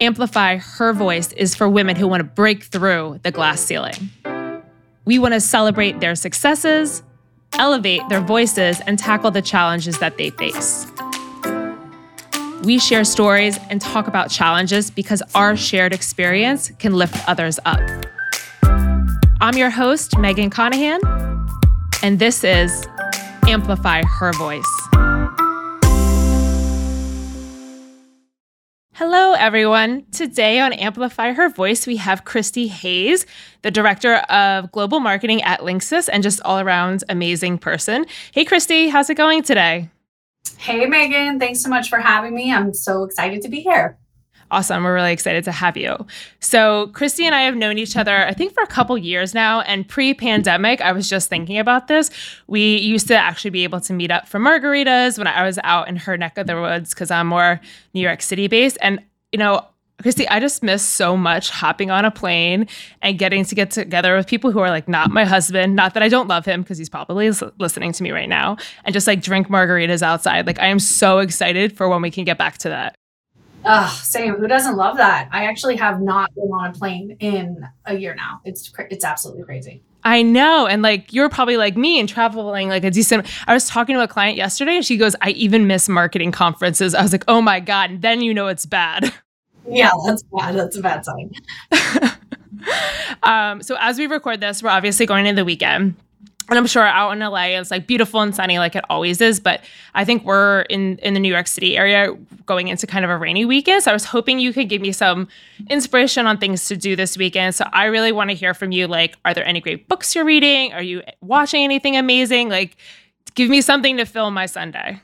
Amplify Her Voice is for women who want to break through the glass ceiling. We want to celebrate their successes, elevate their voices, and tackle the challenges that they face. We share stories and talk about challenges because our shared experience can lift others up. I'm your host, Megan Conahan, and this is Amplify Her Voice. Hello, everyone. Today on Amplify Her Voice, we have Christy Hayes, the Director of Global Marketing at Linksys and just all around amazing person. Hey, Christy, how's it going today? Hey, Megan. Thanks so much for having me. I'm so excited to be here. Awesome. We're really excited to have you. So, Christy and I have known each other, I think, for a couple years now. And pre pandemic, I was just thinking about this. We used to actually be able to meet up for margaritas when I was out in her neck of the woods because I'm more New York City based. And, you know, Christy, I just miss so much hopping on a plane and getting to get together with people who are like not my husband. Not that I don't love him because he's probably listening to me right now and just like drink margaritas outside. Like, I am so excited for when we can get back to that. Oh, same. Who doesn't love that? I actually have not been on a plane in a year now. It's it's absolutely crazy. I know. And like you're probably like me and traveling like a decent I was talking to a client yesterday and she goes, I even miss marketing conferences. I was like, oh my God. And then you know it's bad. Yeah, that's bad. That's a bad sign. um, so as we record this, we're obviously going into the weekend and I'm sure out in LA it's like beautiful and sunny like it always is, but I think we're in in the New York City area going into kind of a rainy weekend. So I was hoping you could give me some inspiration on things to do this weekend. So I really want to hear from you like are there any great books you're reading? Are you watching anything amazing? Like give me something to fill my Sunday.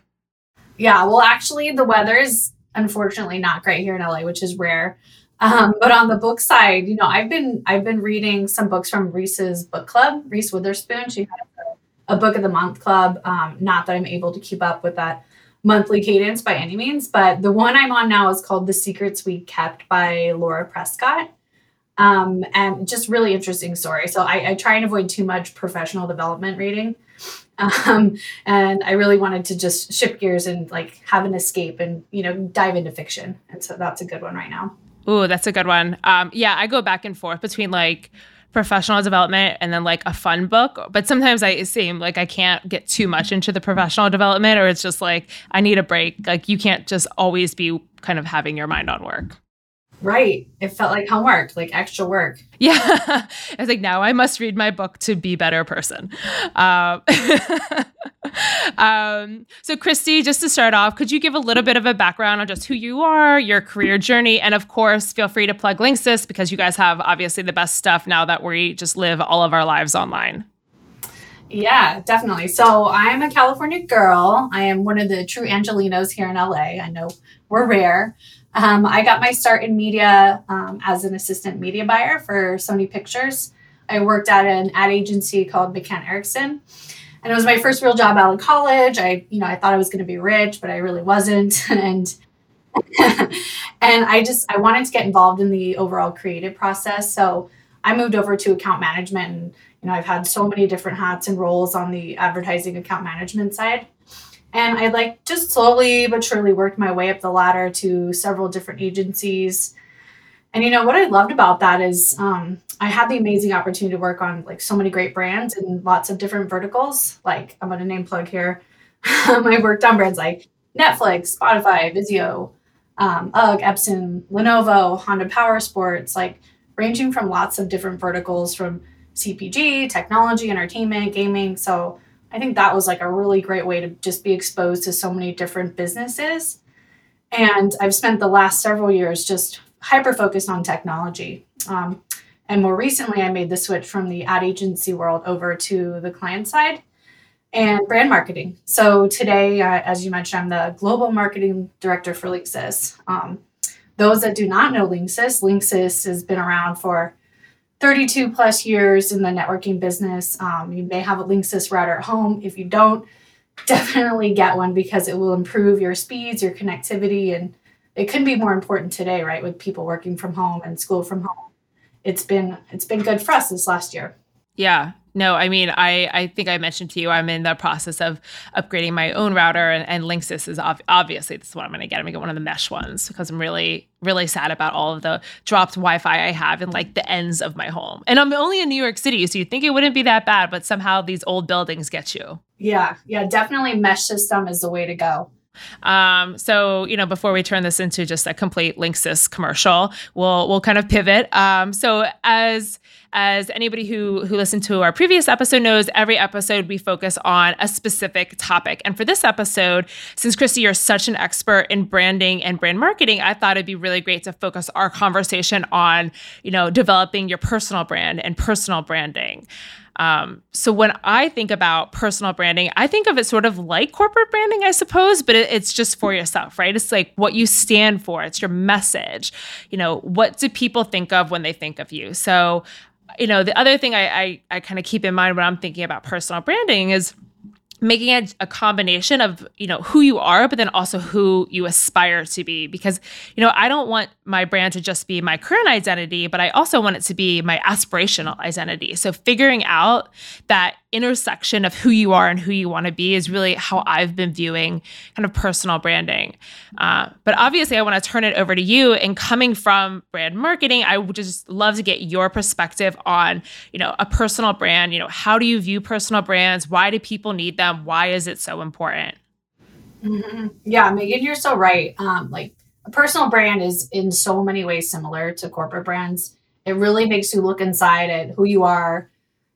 Yeah, well actually the weather is unfortunately not great here in LA, which is rare. Um, but on the book side, you know, I've been I've been reading some books from Reese's book club. Reese Witherspoon, she has a, book of the month club. Um, not that I'm able to keep up with that monthly cadence by any means, but the one I'm on now is called The Secrets We Kept by Laura Prescott. Um, and just really interesting story. So I, I, try and avoid too much professional development reading. Um, and I really wanted to just shift gears and like have an escape and, you know, dive into fiction. And so that's a good one right now. Ooh, that's a good one. Um, yeah, I go back and forth between like professional development and then like a fun book. But sometimes I seem like I can't get too much into the professional development, or it's just like I need a break. Like you can't just always be kind of having your mind on work. Right. It felt like homework, like extra work. Yeah. I was like, now I must read my book to be better person. Um, um, so, Christy, just to start off, could you give a little bit of a background on just who you are, your career journey, and of course, feel free to plug Linksys because you guys have obviously the best stuff now that we just live all of our lives online. Yeah, definitely. So I'm a California girl. I am one of the true Angelinos here in LA. I know we're rare. Um, I got my start in media um, as an assistant media buyer for Sony Pictures. I worked at an ad agency called McCann Erickson. And it was my first real job out of college. I, you know, I thought I was going to be rich, but I really wasn't. And and I just I wanted to get involved in the overall creative process. So I moved over to account management and you know, I've had so many different hats and roles on the advertising account management side. And I like just slowly but surely worked my way up the ladder to several different agencies. And you know what I loved about that is um, I had the amazing opportunity to work on like so many great brands and lots of different verticals. Like I'm going to name plug here. I worked on brands like Netflix, Spotify, Vizio, um, UGG, Epson, Lenovo, Honda Power Sports, like ranging from lots of different verticals from CPG, technology, entertainment, gaming. So I think that was like a really great way to just be exposed to so many different businesses. And I've spent the last several years just hyper focused on technology. Um, and more recently, I made the switch from the ad agency world over to the client side and brand marketing. So today, uh, as you mentioned, I'm the global marketing director for Linksys. Um, those that do not know Linksys, Linksys has been around for 32 plus years in the networking business. Um, you may have a Linksys router at home. If you don't, definitely get one because it will improve your speeds, your connectivity, and it couldn't be more important today, right? With people working from home and school from home. It's been it's been good for us this last year. Yeah. No, I mean, I, I think I mentioned to you, I'm in the process of upgrading my own router, and, and Linksys is ov- obviously this is what I'm going to get. I'm going to get one of the mesh ones because I'm really, really sad about all of the dropped Wi Fi I have in like the ends of my home. And I'm only in New York City, so you'd think it wouldn't be that bad, but somehow these old buildings get you. Yeah, yeah, definitely mesh system is the way to go. Um, so you know, before we turn this into just a complete Linksys commercial, we'll we'll kind of pivot. Um, so as as anybody who who listened to our previous episode knows, every episode we focus on a specific topic. And for this episode, since Christy, you're such an expert in branding and brand marketing, I thought it'd be really great to focus our conversation on, you know, developing your personal brand and personal branding. Um, so when I think about personal branding, I think of it sort of like corporate branding, I suppose, but it, it's just for yourself, right? It's like what you stand for, it's your message. You know, what do people think of when they think of you? So, you know, the other thing I, I, I kind of keep in mind when I'm thinking about personal branding is making it a combination of you know who you are but then also who you aspire to be. Because you know i don't want my brand to just be my current identity but i also want it to be my aspirational identity. So figuring out that intersection of who you are and who you want to be is really how I've been viewing kind of personal branding. Uh, but obviously, I want to turn it over to you. And coming from brand marketing, I would just love to get your perspective on, you know, a personal brand. You know, how do you view personal brands? Why do people need them? Why is it so important? Mm-hmm. Yeah, Megan, you're so right. Um, like a personal brand is in so many ways similar to corporate brands. It really makes you look inside at who you are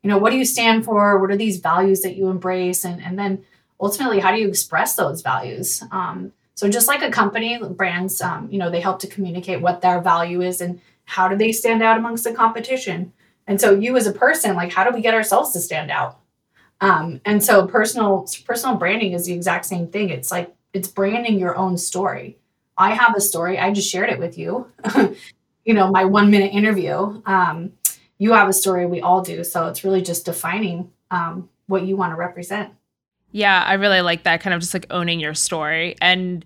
you know what do you stand for? What are these values that you embrace? And and then ultimately how do you express those values? Um, so just like a company brands um, you know they help to communicate what their value is and how do they stand out amongst the competition. And so you as a person like how do we get ourselves to stand out? Um, and so personal personal branding is the exact same thing. It's like it's branding your own story. I have a story. I just shared it with you. You know my one minute interview. Um, you have a story, we all do. So it's really just defining um, what you want to represent. Yeah, I really like that kind of just like owning your story. And,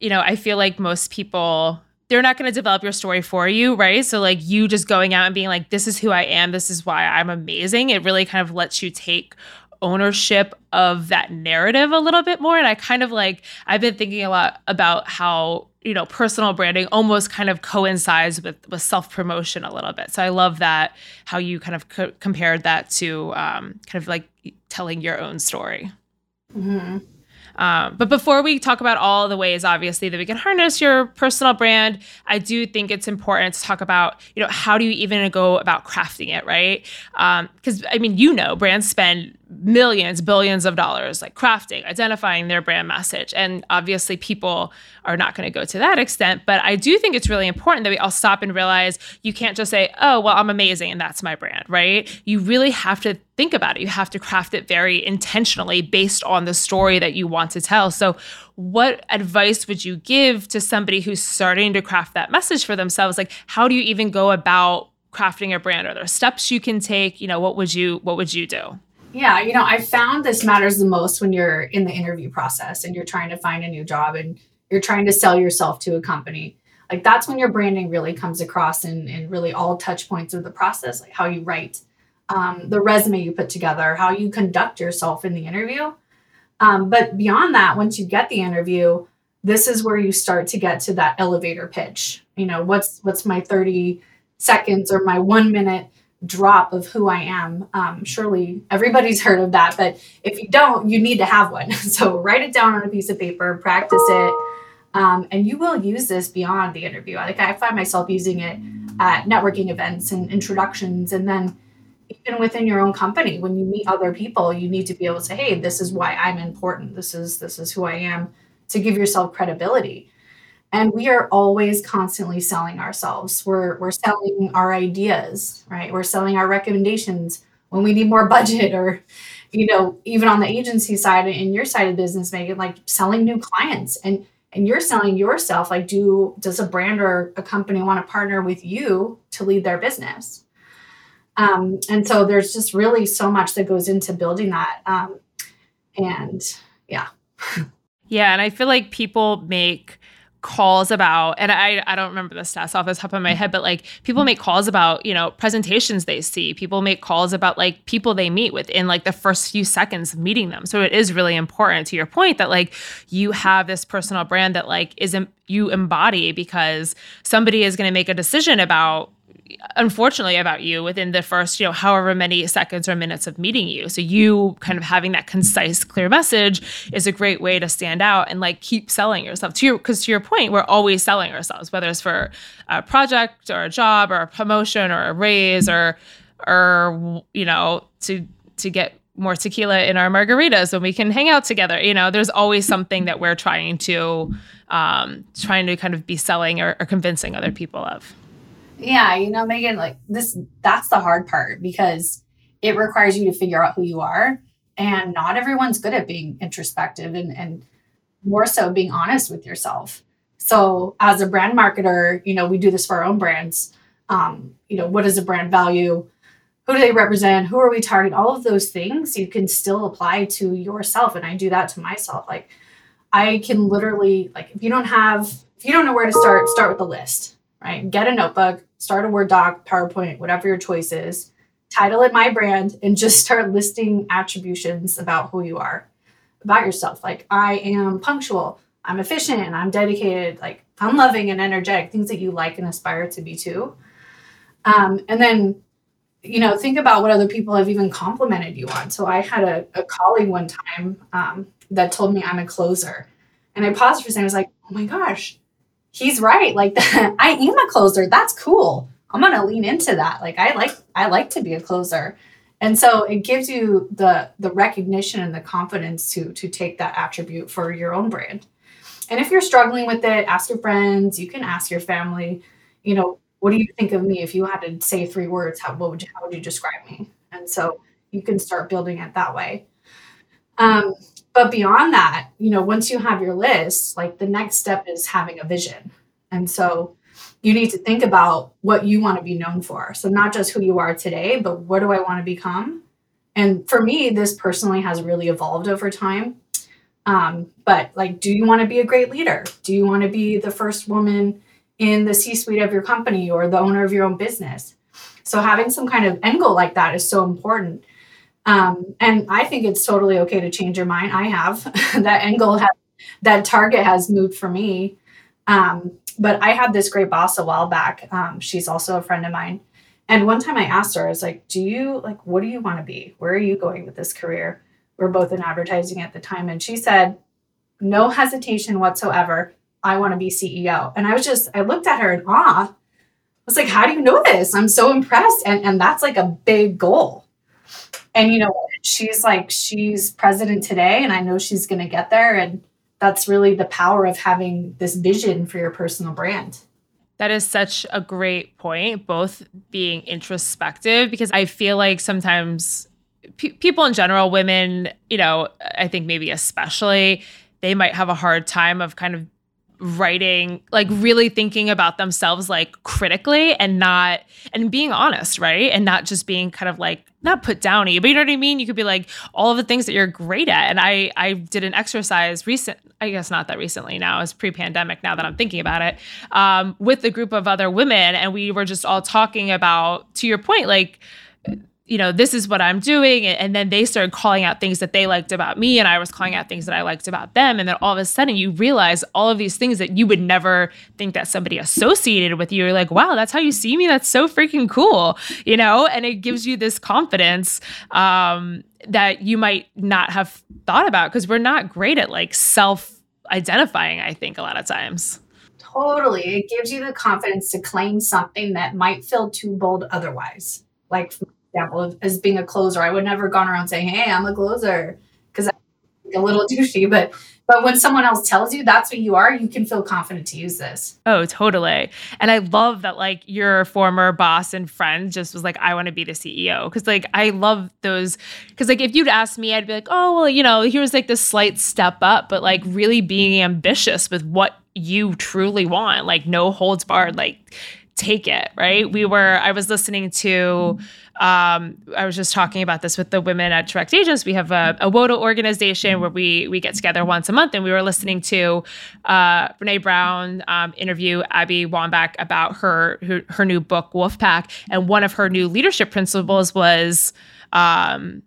you know, I feel like most people, they're not going to develop your story for you, right? So, like, you just going out and being like, this is who I am, this is why I'm amazing, it really kind of lets you take ownership of that narrative a little bit more. And I kind of like, I've been thinking a lot about how you know personal branding almost kind of coincides with with self promotion a little bit so i love that how you kind of co- compared that to um, kind of like telling your own story mm-hmm. Um, but before we talk about all the ways, obviously, that we can harness your personal brand, I do think it's important to talk about, you know, how do you even go about crafting it, right? Because um, I mean, you know, brands spend millions, billions of dollars like crafting, identifying their brand message. And obviously, people are not going to go to that extent. But I do think it's really important that we all stop and realize you can't just say, oh, well, I'm amazing and that's my brand, right? You really have to think about it. You have to craft it very intentionally based on the story that you want to tell. So, what advice would you give to somebody who's starting to craft that message for themselves? Like, how do you even go about crafting a brand? Are there steps you can take? You know, what would you what would you do? Yeah, you know, I found this matters the most when you're in the interview process and you're trying to find a new job and you're trying to sell yourself to a company. Like that's when your branding really comes across and, in really all touch points of the process, like how you write, um, the resume you put together, how you conduct yourself in the interview. Um, but beyond that, once you get the interview, this is where you start to get to that elevator pitch. You know, what's what's my 30 seconds or my one minute drop of who I am. Um, surely everybody's heard of that, but if you don't, you need to have one. So write it down on a piece of paper, practice it, um, and you will use this beyond the interview. Like I find myself using it at networking events and introductions, and then even within your own company, when you meet other people, you need to be able to say, "Hey, this is why I'm important. This is this is who I am," to give yourself credibility. And we are always constantly selling ourselves. We're we're selling our ideas right? We're selling our recommendations when we need more budget or you know even on the agency side in your side of business Megan like selling new clients and and you're selling yourself like do does a brand or a company want to partner with you to lead their business um, and so there's just really so much that goes into building that. Um, and yeah. Yeah and i feel like people make calls about and I I don't remember the stats off the top of my head but like people make calls about you know presentations they see. People make calls about like people they meet within like the first few seconds of meeting them. So it is really important to your point that like you have this personal brand that like isn't you embody because somebody is going to make a decision about unfortunately about you within the first you know however many seconds or minutes of meeting you. So you kind of having that concise clear message is a great way to stand out and like keep selling yourself. To your because to your point we're always selling ourselves whether it's for a project or a job or a promotion or a raise or or you know to to get more tequila in our margaritas when we can hang out together. You know there's always something that we're trying to um trying to kind of be selling or, or convincing other people of yeah, you know, Megan, like this, that's the hard part because it requires you to figure out who you are. And not everyone's good at being introspective and, and more so being honest with yourself. So, as a brand marketer, you know, we do this for our own brands. Um, you know, what is a brand value? Who do they represent? Who are we targeting? All of those things you can still apply to yourself. And I do that to myself. Like, I can literally, like, if you don't have, if you don't know where to start, start with a list, right? Get a notebook, start a Word doc, PowerPoint, whatever your choice is, title it my brand, and just start listing attributions about who you are, about yourself. Like, I am punctual, I'm efficient, and I'm dedicated, like, fun loving and energetic, things that you like and aspire to be too. Um, and then, you know, think about what other people have even complimented you on. So I had a, a colleague one time um, that told me I'm a closer. And I paused for a second. I was like, oh my gosh, he's right. Like I am a closer. That's cool. I'm gonna lean into that. Like I like I like to be a closer. And so it gives you the the recognition and the confidence to to take that attribute for your own brand. And if you're struggling with it, ask your friends, you can ask your family, you know, what do you think of me if you had to say three words, how would you how would you describe me? And so you can start building it that way. Um, but beyond that, you know, once you have your list, like the next step is having a vision. And so you need to think about what you want to be known for. So not just who you are today, but what do I want to become? And for me, this personally has really evolved over time. Um, but like, do you want to be a great leader? Do you want to be the first woman in the C suite of your company or the owner of your own business? So having some kind of end goal like that is so important. Um, and I think it's totally okay to change your mind. I have that goal, has, that target has moved for me. Um, but I had this great boss a while back. Um, she's also a friend of mine. And one time I asked her, I was like, Do you like, what do you want to be? Where are you going with this career? We're both in advertising at the time. And she said, No hesitation whatsoever. I want to be CEO. And I was just, I looked at her in awe. I was like, How do you know this? I'm so impressed. And, and that's like a big goal. And you know, she's like, she's president today, and I know she's going to get there. And that's really the power of having this vision for your personal brand. That is such a great point, both being introspective, because I feel like sometimes pe- people in general, women, you know, I think maybe especially, they might have a hard time of kind of writing like really thinking about themselves like critically and not and being honest right and not just being kind of like not put downy but you know what i mean? You could be like all of the things that you're great at. And i i did an exercise recent i guess not that recently now it's pre-pandemic now that i'm thinking about it um, with a group of other women. And we were just all talking about to your point like you know, this is what I'm doing. And then they started calling out things that they liked about me, and I was calling out things that I liked about them. And then all of a sudden, you realize all of these things that you would never think that somebody associated with you. You're like, wow, that's how you see me. That's so freaking cool, you know? And it gives you this confidence um, that you might not have thought about because we're not great at like self identifying, I think, a lot of times. Totally. It gives you the confidence to claim something that might feel too bold otherwise. Like example of, as being a closer. I would never gone around saying, "Hey, I'm a closer," because I'm a little douchey. But but when someone else tells you that's what you are, you can feel confident to use this. Oh, totally. And I love that like your former boss and friend just was like, I want to be the CEO. Cause like I love those because like if you'd ask me, I'd be like, oh well, you know, here's like this slight step up, but like really being ambitious with what you truly want, like no holds barred, like take it, right? We were, I was listening to, um, I was just talking about this with the women at Direct Agents. We have a, a WODA organization where we we get together once a month, and we were listening to uh, Brene Brown um, interview Abby Wambach about her, her her new book Wolfpack, and one of her new leadership principles was um,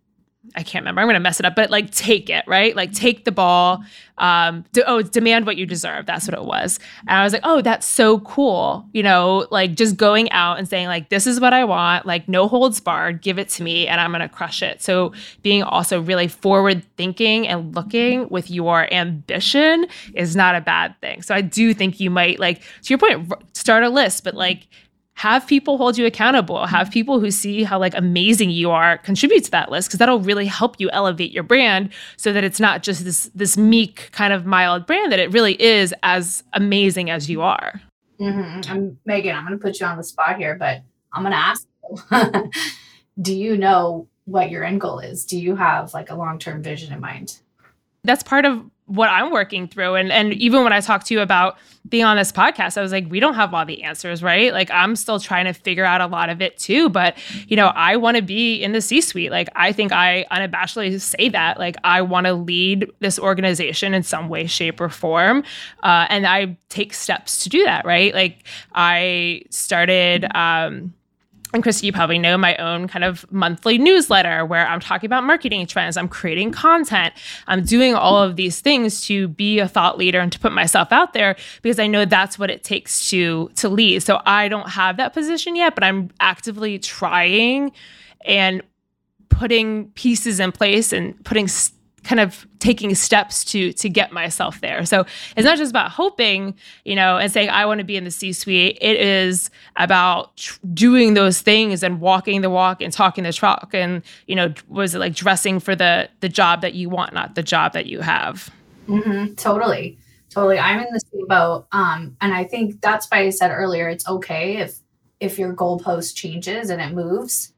I can't remember. I'm going to mess it up, but like take it, right? Like take the ball. Um, de- oh, demand what you deserve. That's what it was. And I was like, oh, that's so cool. You know, like just going out and saying like, this is what I want. Like no holds barred. Give it to me, and I'm going to crush it. So being also really forward thinking and looking with your ambition is not a bad thing. So I do think you might like to your point, start a list, but like have people hold you accountable. Have people who see how like amazing you are contribute to that list because that'll really help you elevate your brand so that it's not just this this meek kind of mild brand that it really is as amazing as you are. Mm-hmm. I'm, megan i'm going to put you on the spot here but i'm going to ask you do you know what your end goal is? Do you have like a long-term vision in mind? That's part of what I'm working through. And and even when I talked to you about being on this podcast, I was like, we don't have all the answers, right? Like I'm still trying to figure out a lot of it too. But you know, I want to be in the C-suite. Like I think I unabashedly say that. Like I want to lead this organization in some way, shape, or form. Uh, and I take steps to do that, right? Like I started um and Christy, you probably know my own kind of monthly newsletter where I'm talking about marketing trends, I'm creating content, I'm doing all of these things to be a thought leader and to put myself out there because I know that's what it takes to to lead. So I don't have that position yet, but I'm actively trying and putting pieces in place and putting st- kind of taking steps to to get myself there. So it's not just about hoping, you know, and saying I want to be in the C-suite. It is about tr- doing those things and walking the walk and talking the talk and, you know, was it like dressing for the the job that you want, not the job that you have. Mm-hmm, totally. Totally. I'm in the same boat. Um, and I think that's why I said earlier it's okay if if your goalpost changes and it moves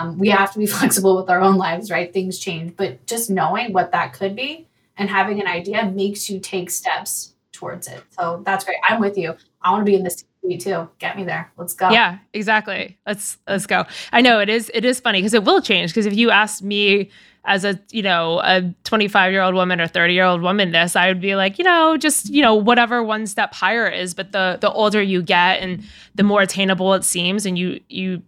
um, we have to be flexible with our own lives, right? Things change, but just knowing what that could be and having an idea makes you take steps towards it. So that's great. I'm with you. I want to be in this TV too. Get me there. Let's go. Yeah, exactly. Let's let's go. I know it is it is funny because it will change. Because if you asked me as a you know a 25 year old woman or 30 year old woman this i would be like you know just you know whatever one step higher is but the the older you get and the more attainable it seems and you you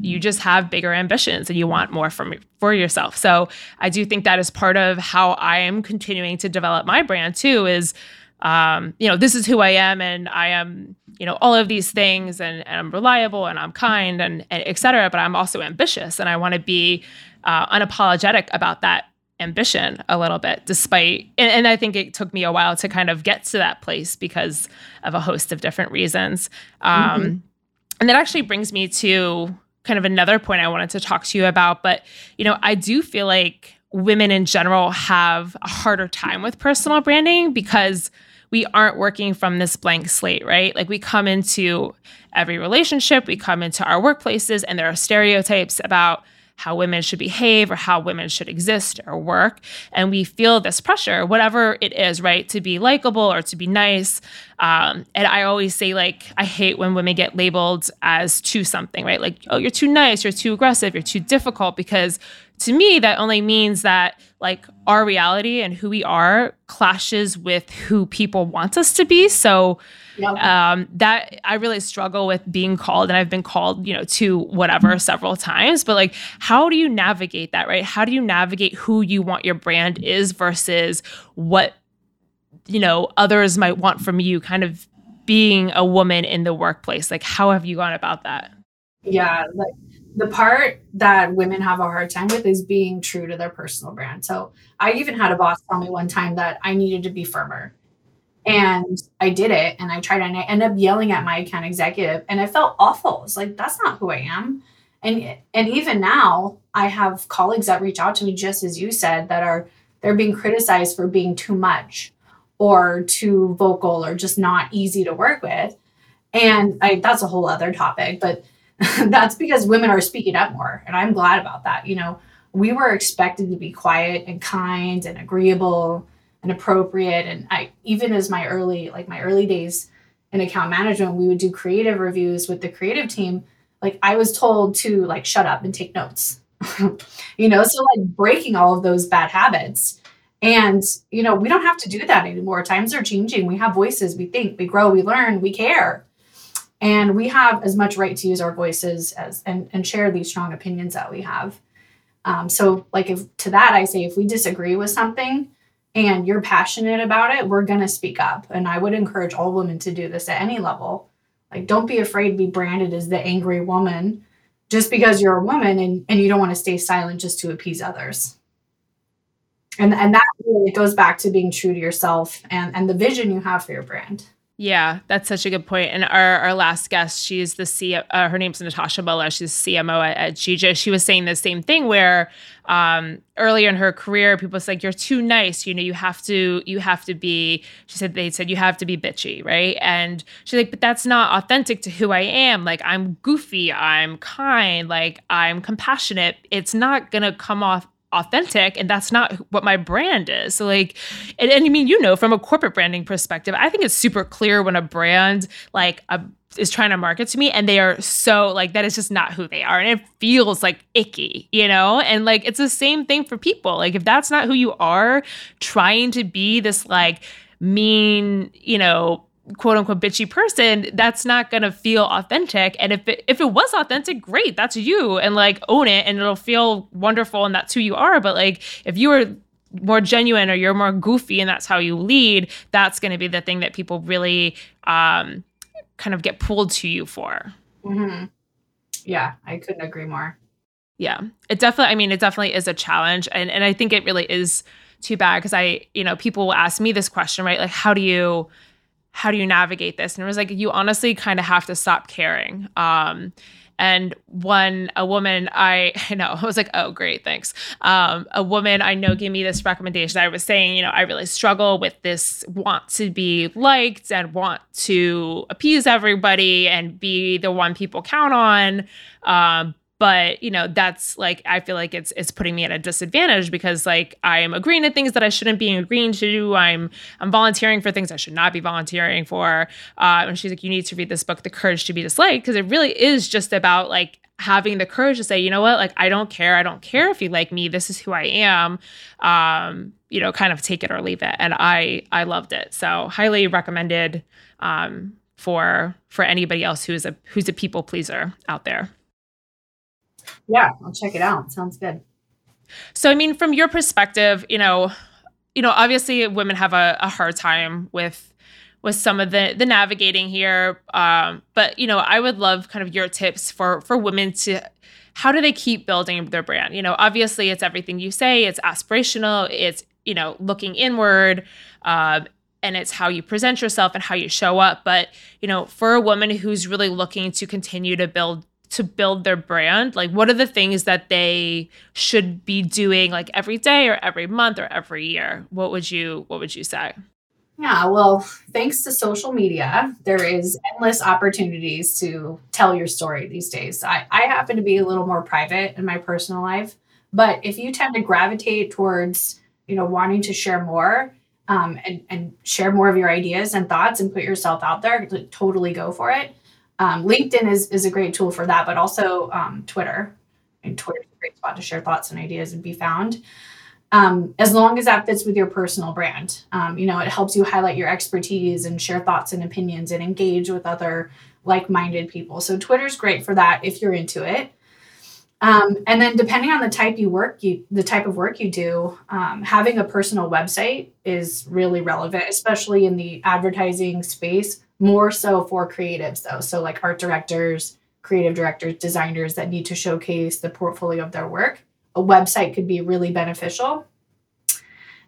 you just have bigger ambitions and you want more from for yourself. So I do think that is part of how I am continuing to develop my brand too is um, you know, this is who I am and I am, you know, all of these things and, and I'm reliable and I'm kind and, and et cetera, but I'm also ambitious and I want to be uh, unapologetic about that ambition a little bit despite and, and, i think it took me a while to kind of get to that place because of a host of different reasons um, mm-hmm. and that actually brings me to kind of another point I wanted to talk to you about. But, you know, I do feel like women in general have a harder time with personal branding because we aren't working from this blank slate, right? Like we come into every relationship, we come into our workplaces, and there are stereotypes about how women should behave or how women should exist or work. And we feel this pressure, whatever it is, right, to be likable or to be nice. Um, and I always say, like, I hate when women get labeled as too something, right? Like, oh, you're too nice, you're too aggressive, you're too difficult, because to me, that only means that like our reality and who we are clashes with who people want us to be. So yep. um, that I really struggle with being called, and I've been called, you know, to whatever several times. But like, how do you navigate that, right? How do you navigate who you want your brand is versus what you know others might want from you? Kind of being a woman in the workplace. Like, how have you gone about that? Yeah, like the part that women have a hard time with is being true to their personal brand. So I even had a boss tell me one time that I needed to be firmer. And I did it and I tried and I ended up yelling at my account executive and I felt awful. It's like that's not who I am. And and even now I have colleagues that reach out to me just as you said that are they're being criticized for being too much or too vocal or just not easy to work with. And I, that's a whole other topic, but that's because women are speaking up more. And I'm glad about that. You know, we were expected to be quiet and kind and agreeable and appropriate. And I, even as my early, like my early days in account management, we would do creative reviews with the creative team. Like I was told to like shut up and take notes. you know, so like breaking all of those bad habits. And, you know, we don't have to do that anymore. Times are changing. We have voices, we think, we grow, we learn, we care. And we have as much right to use our voices as and, and share these strong opinions that we have. Um, so, like, if to that, I say if we disagree with something and you're passionate about it, we're going to speak up. And I would encourage all women to do this at any level. Like, don't be afraid to be branded as the angry woman just because you're a woman and, and you don't want to stay silent just to appease others. And, and that really goes back to being true to yourself and, and the vision you have for your brand. Yeah, that's such a good point. And our, our last guest, she's the C. Uh, her name's Natasha Muller. She's CMO at, at Gija. She was saying the same thing where um, earlier in her career, people was like, "You're too nice. You know, you have to, you have to be." She said they said you have to be bitchy, right? And she's like, "But that's not authentic to who I am. Like I'm goofy. I'm kind. Like I'm compassionate. It's not gonna come off authentic and that's not what my brand is. So like and, and, i mean you know from a corporate branding perspective i think it's super clear when a brand like a, is trying to market to me and they are so like that is just not who they are. And it feels like icky you know? And like it's the same thing for people. Like if that's not who you are trying to be this like mean you know quote unquote bitchy person, that's not gonna feel authentic. And if it, if it was authentic, great, that's you, and like own it, and it'll feel wonderful, and that's who you are. But like if you are more genuine or you're more goofy and that's how you lead, that's gonna be the thing that people really um, kind of get pulled to you for. Mm-hmm. Yeah, I couldn't agree more. Yeah, it definitely. I mean, it definitely is a challenge, and and I think it really is too bad because I, you know, people will ask me this question, right? Like, how do you how do you navigate this? And it was like, you honestly kind of have to stop caring. Um, and one, a woman I, I know, I was like, oh, great, thanks. Um, a woman I know gave me this recommendation. I was saying, you know, I really struggle with this want to be liked and want to appease everybody and be the one people count on. Um, but you know that's like i feel like it's it's putting me at a disadvantage because like i'm agreeing to things that i shouldn't be agreeing to. I'm i'm volunteering for things i should not be volunteering for. Uh, and she's like you need to read this book the courage to be disliked because it really is just about like having the courage to say you know what? Like i don't care. I don't care if you like me. This is who i am. Um you know kind of take it or leave it. And i i loved it. So highly recommended um for for anybody else who's a who's a people pleaser out there yeah, I'll check it out. Sounds good. So, I mean, from your perspective, you know, you know, obviously women have a, a hard time with with some of the the navigating here. Um, but you know, I would love kind of your tips for for women to how do they keep building their brand? You know, obviously it's everything you say, it's aspirational, it's you know, looking inward. Uh, and it's how you present yourself and how you show up. But, you know, for a woman who's really looking to continue to build to build their brand? Like what are the things that they should be doing like every day or every month or every year? What would you what would you say? Yeah well thanks to social media there is endless opportunities to tell your story these days. I, I happen to be a little more private in my personal life but if you tend to gravitate towards you know wanting to share more um, and, and share more of your ideas and thoughts and put yourself out there totally go for it um, LinkedIn is, is a great tool for that, but also um, Twitter. And Twitter is a great spot to share thoughts and ideas and be found. Um, as long as that fits with your personal brand. Um, you know, it helps you highlight your expertise and share thoughts and opinions and engage with other like-minded people. So Twitter's great for that if you're into it. Um, and then depending on the type you work, you the type of work you do, um, having a personal website is really relevant, especially in the advertising space more so for creatives though. So like art directors creative directors designers that need to showcase the portfolio of their work. A website could be really beneficial.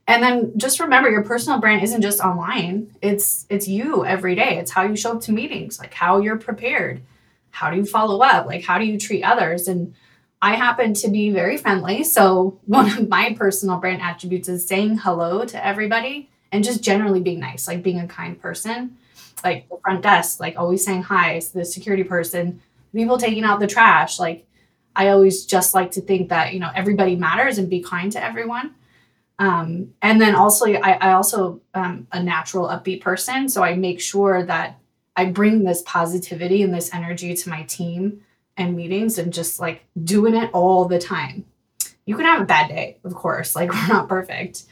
And then just remember your personal brand isn't just online. It's it's you every day. It's how you show up to meetings like how you're prepared. How do you follow up? Like how do you treat others? And i happen to be very friendly. So one of my personal brand attributes is saying hello to everybody and just generally being nice like being a kind person like the front desk, like always saying hi, to the security person, people taking out the trash. Like I always just like to think that, you know, everybody matters and be kind to everyone. Um, and then also I, I also um, a natural upbeat person. So I make sure that I bring this positivity and this energy to my team and meetings and just like doing it all the time. You can have a bad day, of course, like we're not perfect.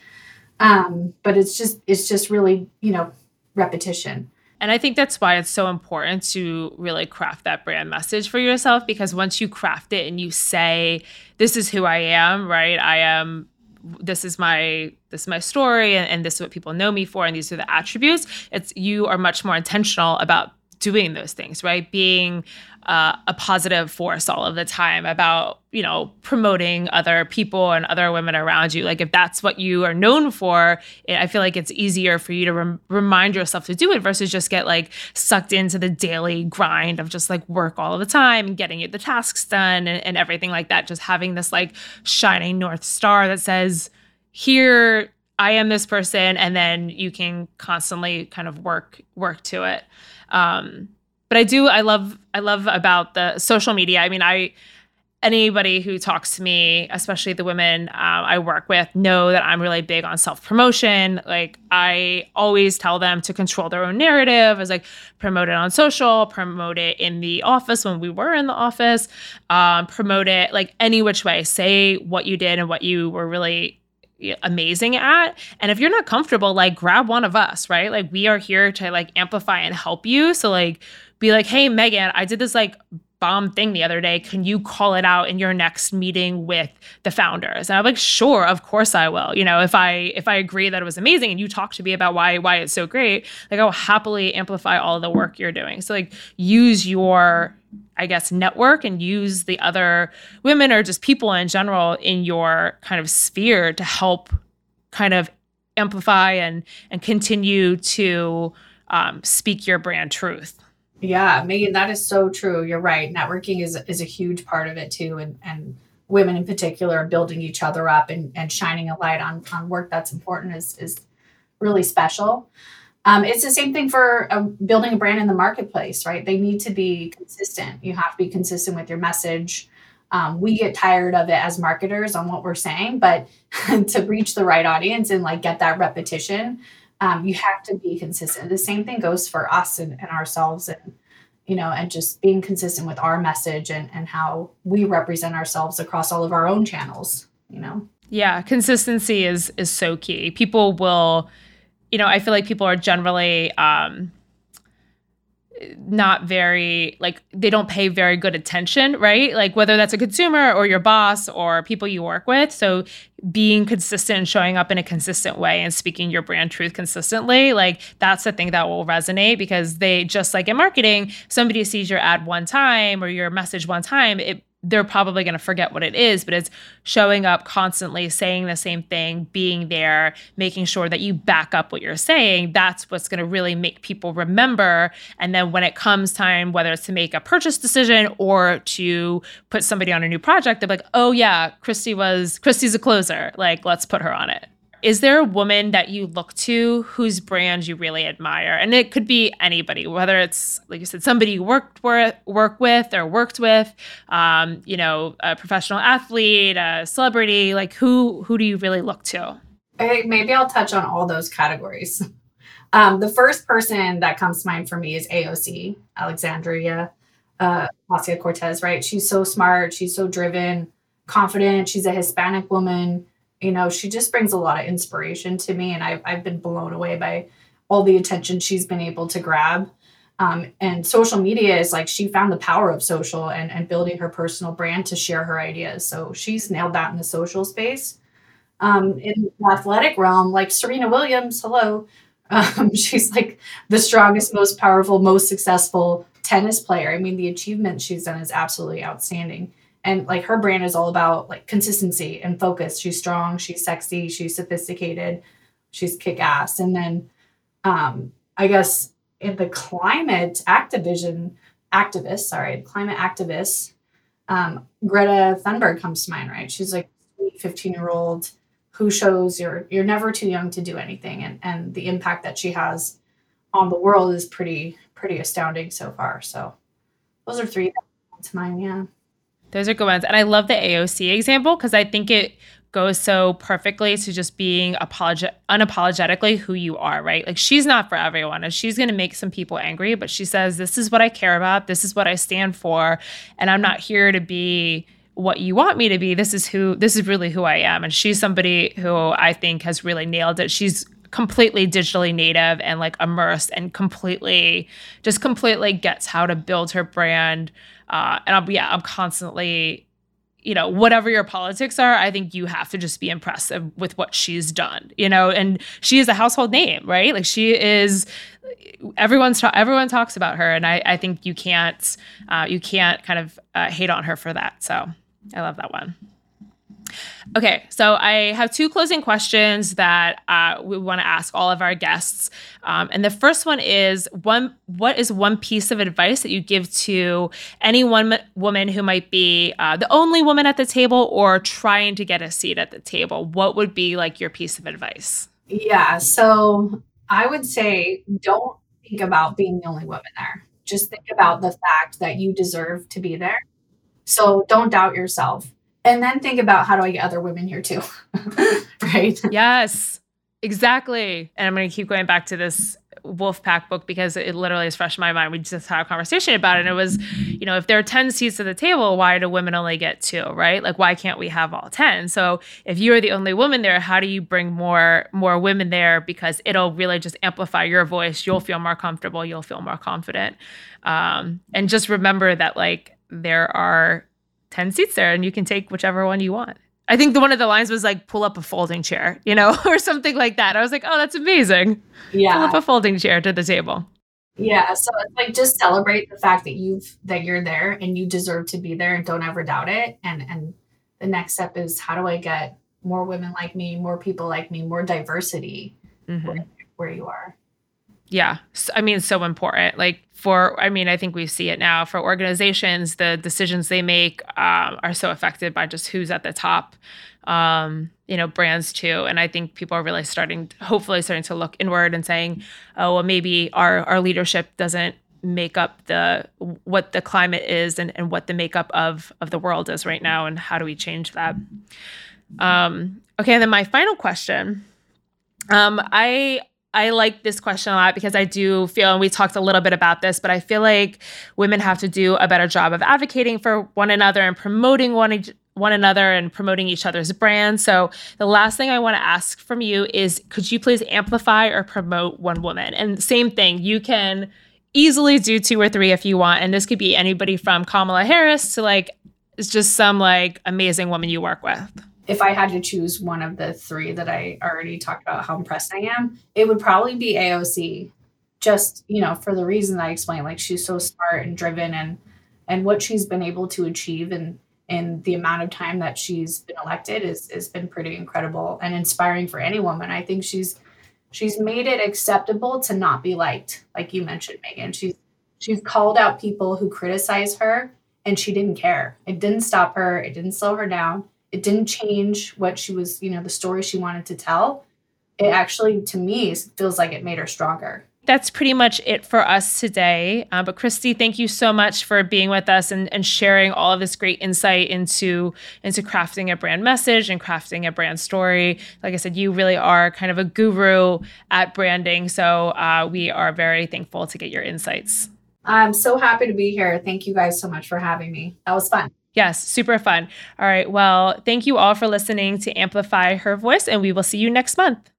Um, but it's just it's just really, you know, repetition. And I think that's why it's so important to really craft that brand message for yourself because once you craft it and you say, this is who I am, right? I am this is my this is my story and, and this is what people know me for and these are the attributes it's you are much more intentional about doing those things right being uh, a positive force all of the time about you know promoting other people and other women around you. Like if that's what you are known for i feel like it's easier for you to rem- remind yourself to do it versus just get like sucked into the daily grind of just like work all of the time and getting the tasks done and, and everything like that. Just having this like shining north star that says here i am this person and then you can constantly kind of work work to it. Um but I do I love I love about the social media. I mean, I anybody who talks to me, especially the women uh, I work with, know that I'm really big on self promotion. Like I always tell them to control their own narrative. As like promote it on social, promote it in the office when we were in the office, um, promote it like any which way. Say what you did and what you were really amazing at and if you're not comfortable like grab one of us right like we are here to like amplify and help you so like be like, hey, Megan, I did this like bomb thing the other day. Can you call it out in your next meeting with the founders? And I'm like, sure, of course I will. You know, if I if I agree that it was amazing and you talk to me about why why it's so great, like I will happily amplify all the work you're doing. So like use your I guess network and use the other women or just people in general in your kind of sphere to help kind of amplify and and continue to um, speak your brand truth. Yeah, Megan, that is so true. You're right. Networking is is a huge part of it too, and and women in particular building each other up and, and shining a light on on work that's important is is really special. Um, it's the same thing for uh, building a brand in the marketplace, right? They need to be consistent. You have to be consistent with your message. Um, we get tired of it as marketers on what we're saying, but to reach the right audience and like get that repetition, um, you have to be consistent. The same thing goes for us and, and ourselves and you know, and just being consistent with our message and, and how we represent ourselves across all of our own channels, you know. Yeah, consistency is is so key. People will, you know, I feel like people are generally um not very like they don't pay very good attention right? Like whether that's a consumer or your boss or people you work with. So being consistent and showing up in a consistent way and speaking your brand truth consistently like that's the thing that will resonate because they just like in marketing somebody sees your ad one time or your message one time it they're probably going to forget what it is, but it's showing up constantly, saying the same thing, being there, making sure that you back up what you're saying. That's what's going to really make people remember. And then when it comes time, whether it's to make a purchase decision or to put somebody on a new project, they're like, oh, yeah, Christy was, Christy's a closer. Like, let's put her on it is there a woman that you look to whose brand you really admire? And it could be anybody, whether it's like you said, somebody you worked with, work with or worked with, um, you know, a professional athlete, a celebrity. Like who who do you really look to? I maybe I'll touch on all those categories. Um, the first person that comes to mind for me is AOC, Alexandria uh, Ocasio Cortez. Right? She's so smart. She's so driven, confident. She's a Hispanic woman you know, she just brings a lot of inspiration to me, and I've, I've been blown away by all the attention she's been able to grab. Um, and social media is like she found the power of social and, and building her personal brand to share her ideas. So she's nailed that in the social space. Um, in the athletic realm, like Serena Williams, hello, um, she's like the strongest, most powerful, most successful tennis player. I mean, the achievement she's done is absolutely outstanding and like her brand is all about like consistency and focus. She's strong she's sexy she's sophisticated she's kick-ass. And then um i guess in the climate activision activists sorry climate activists um greta thunberg comes to mind right? She's like 15 year old who shows you're you're never too young to do anything. And and the impact that she has on the world is pretty pretty astounding so far. So those are three to mind yeah those are good ones. And I love the AOC example because I think it goes so perfectly to just being unapologetically who you are, right? Like she's not for everyone and she's going to make some people angry, but she says, This is what I care about. This is what I stand for. And I'm not here to be what you want me to be. This is who, this is really who I am. And she's somebody who I think has really nailed it. She's completely digitally native and like immersed and completely, just completely gets how to build her brand. Uh, and I'm, yeah, I'm constantly you know, whatever your politics are, I think you have to just be impressive with what she's done, you know, and she is a household name, right? Like she is everyone's ta- everyone talks about her and I, I think you can't uh, you can't kind of uh, hate on her for that. So I love that one. Okay, so I have two closing questions that uh, we want to ask all of our guests. Um, and the first one is one: What is one piece of advice that you give to any one woman who might be uh, the only woman at the table or trying to get a seat at the table? What would be like your piece of advice? Yeah, so I would say don't think about being the only woman there. Just think about the fact that you deserve to be there. So don't doubt yourself and then think about how do I get other women here too? right? Yes, exactly. And I'm going to keep going back to this Wolfpack book because it literally is fresh in my mind. We just had a conversation about it. And it was, you know, if there are 10 seats at the table, why do women only get two, right? Like why can't we have all 10? So if you're the only woman there, how do you bring more more women there? Because it'll really just amplify your voice. You'll feel more comfortable, you'll feel more confident. Um, and just remember that like there are 10 seats there and you can take whichever one you want. I think the one of the lines was like pull up a folding chair, you know, or something like that. I was like, oh, that's amazing. Yeah. Pull up a folding chair to the table. Yeah. So it's like just celebrate the fact that you've that you're there and you deserve to be there and don't ever doubt it. And and the next step is how do I get more women like me, more people like me, more diversity mm-hmm. where, where you are. Yeah. I mean, so important. Like for, I mean, I think we see it now for organizations, the decisions they make um, are so affected by just who's at the top, um, you know, brands too. And I think people are really starting, hopefully starting to look inward and saying, oh, well, maybe our, our leadership doesn't make up the, what the climate is and, and what the makeup of, of the world is right now. And how do we change that? Um, okay. And then my final question, um, I I like this question a lot because I do feel, and we talked a little bit about this, but I feel like women have to do a better job of advocating for one another and promoting one one another and promoting each other's brands. So the last thing I want to ask from you is could you please amplify or promote one woman? And same thing, you can easily do two or three if you want. And this could be anybody from Kamala Harris to like it's just some like amazing woman you work with if I had to choose one of the three that I already talked about how impressed I am, it would probably be AOC. Just, you know, for the reason I explained, like she's so smart and driven and and what she's been able to achieve and in the amount of time that she's been elected is has been pretty incredible and inspiring for any woman. I think she's she's made it acceptable to not be liked, like you mentioned, Megan. She's she's called out people who criticize her and she didn't care. It didn't stop her, it didn't slow her down it didn't change what she was, you know, the story she wanted to tell. It actually, to me, feels like it made her stronger. That's pretty much it for us today. Uh, but Christy, thank you so much for being with us and, and sharing all of this great insight into into crafting a brand message and crafting a brand story. Like I said, you really are kind of a guru at branding. So uh, we are very thankful to get your insights. I'm so happy to be here. Thank you guys so much for having me. That was fun. Yes, super fun. All right. Well, thank you all for listening to Amplify Her Voice, and we will see you next month.